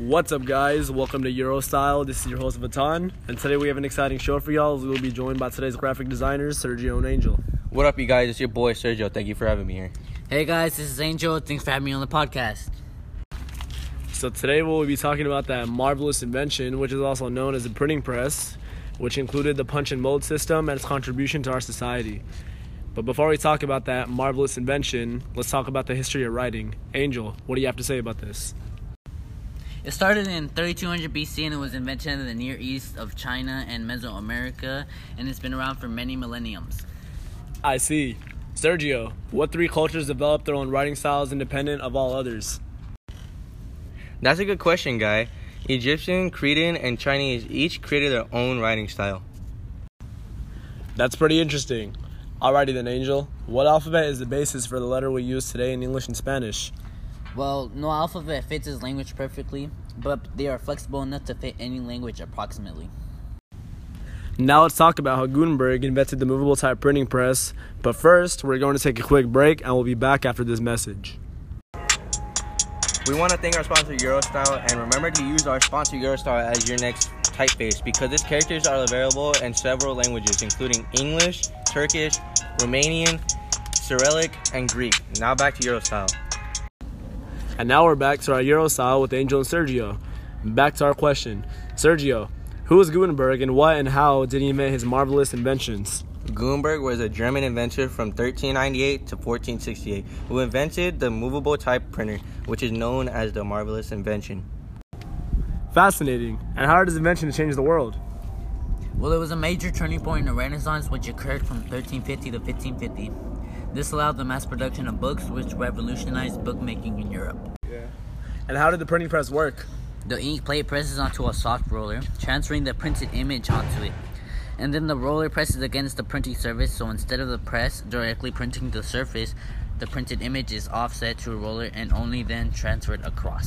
What's up, guys? Welcome to Eurostile. This is your host Vatan, and today we have an exciting show for y'all. We will be joined by today's graphic designers, Sergio and Angel. What up, you guys? It's your boy Sergio. Thank you for having me here. Hey guys, this is Angel. Thanks for having me on the podcast. So today we'll be talking about that marvelous invention, which is also known as the printing press, which included the punch and mold system and its contribution to our society. But before we talk about that marvelous invention, let's talk about the history of writing. Angel, what do you have to say about this? It started in 3200 BC and it was invented in the Near East of China and Mesoamerica, and it's been around for many millenniums. I see. Sergio, what three cultures developed their own writing styles independent of all others? That's a good question, guy. Egyptian, Cretan, and Chinese each created their own writing style. That's pretty interesting. Alrighty then, Angel. What alphabet is the basis for the letter we use today in English and Spanish? Well, no alphabet fits his language perfectly, but they are flexible enough to fit any language approximately. Now let's talk about how Gutenberg invented the movable type printing press. But first, we're going to take a quick break and we'll be back after this message. We want to thank our sponsor Eurostile and remember to use our sponsor Eurostile as your next typeface because its characters are available in several languages including English, Turkish, Romanian, Cyrillic, and Greek. Now back to Eurostile. And now we're back to our Eurostile with Angel and Sergio. Back to our question. Sergio, who was Gutenberg and what and how did he invent his marvelous inventions? Gutenberg was a German inventor from 1398 to 1468 who invented the movable type printer, which is known as the marvelous invention. Fascinating. And how did his invention change the world? Well, it was a major turning point in the Renaissance, which occurred from 1350 to 1550. This allowed the mass production of books, which revolutionized bookmaking in Europe. Yeah. And how did the printing press work? The ink plate presses onto a soft roller, transferring the printed image onto it. And then the roller presses against the printing surface, so instead of the press directly printing the surface, the printed image is offset to a roller and only then transferred across.